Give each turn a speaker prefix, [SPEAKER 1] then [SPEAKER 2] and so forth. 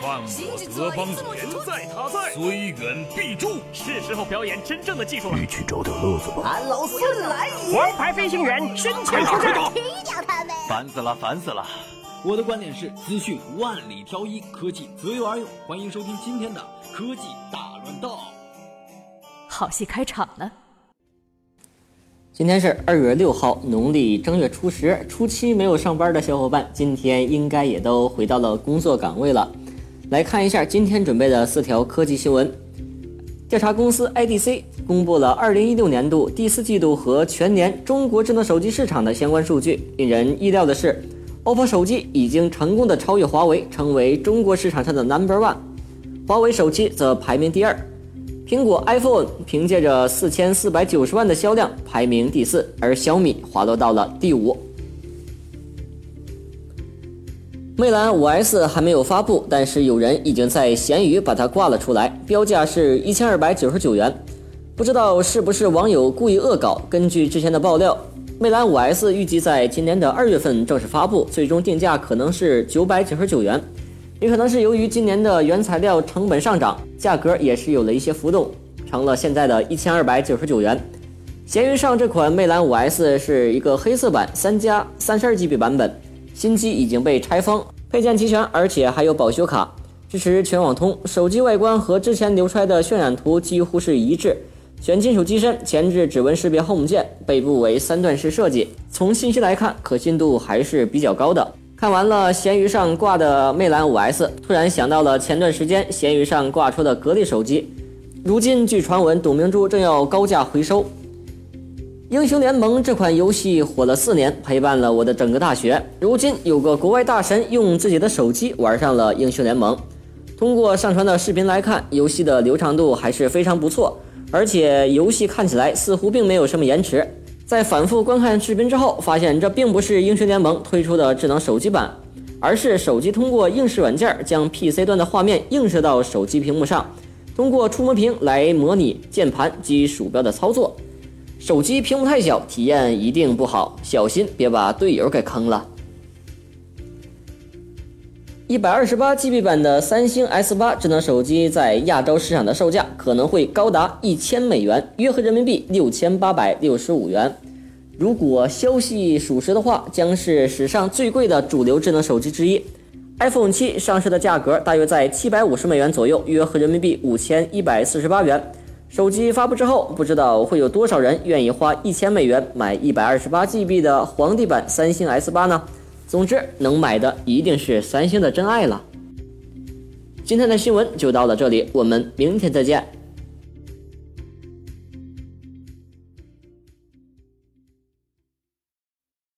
[SPEAKER 1] 犯我德邦言在他在，虽远必诛。
[SPEAKER 2] 是时候表演真正的技术了。
[SPEAKER 3] 一起找点乐子吧。
[SPEAKER 4] 俺老孙来也！
[SPEAKER 2] 王牌飞行员身前出战，
[SPEAKER 5] 踢掉他们！
[SPEAKER 6] 烦死了，烦死了！
[SPEAKER 7] 我的观点是：资讯万里挑一，科技择优而用。欢迎收听今天的科技大乱斗。
[SPEAKER 8] 好戏开场了。
[SPEAKER 9] 今天是二月六号，农历正月初十，初七没有上班的小伙伴，今天应该也都回到了工作岗位了。来看一下今天准备的四条科技新闻。调查公司 IDC 公布了2016年度第四季度和全年中国智能手机市场的相关数据。令人意料的是，OPPO 手机已经成功的超越华为，成为中国市场上的 Number One，华为手机则排名第二。苹果 iPhone 凭借着四千四百九十万的销量排名第四，而小米滑落到了第五。魅蓝 5S 还没有发布，但是有人已经在闲鱼把它挂了出来，标价是一千二百九十九元。不知道是不是网友故意恶搞？根据之前的爆料，魅蓝 5S 预计在今年的二月份正式发布，最终定价可能是九百九十九元。也可能是由于今年的原材料成本上涨，价格也是有了一些浮动，成了现在的一千二百九十九元。闲鱼上这款魅蓝 5S 是一个黑色版三加三十二 GB 版本，新机已经被拆封，配件齐全，而且还有保修卡，支持全网通。手机外观和之前流出来的渲染图几乎是一致，全金属机身，前置指纹识别 Home 键，背部为三段式设计。从信息来看，可信度还是比较高的。看完了闲鱼上挂的魅蓝 5S，突然想到了前段时间闲鱼上挂出的格力手机。如今据传闻，董明珠正要高价回收。英雄联盟这款游戏火了四年，陪伴了我的整个大学。如今有个国外大神用自己的手机玩上了英雄联盟。通过上传的视频来看，游戏的流畅度还是非常不错，而且游戏看起来似乎并没有什么延迟。在反复观看视频之后，发现这并不是英雄联盟推出的智能手机版，而是手机通过映射软件将 PC 端的画面映射到手机屏幕上，通过触摸屏来模拟键盘及鼠标的操作。手机屏幕太小，体验一定不好，小心别把队友给坑了。一百二十八 GB 版的三星 S 八智能手机在亚洲市场的售价可能会高达一千美元，约合人民币六千八百六十五元。如果消息属实的话，将是史上最贵的主流智能手机之一。iPhone 七上市的价格大约在七百五十美元左右，约合人民币五千一百四十八元。手机发布之后，不知道会有多少人愿意花一千美元买一百二十八 GB 的皇帝版三星 S 八呢？总之，能买的一定是三星的真爱了。今天的新闻就到了这里，我们明天再见。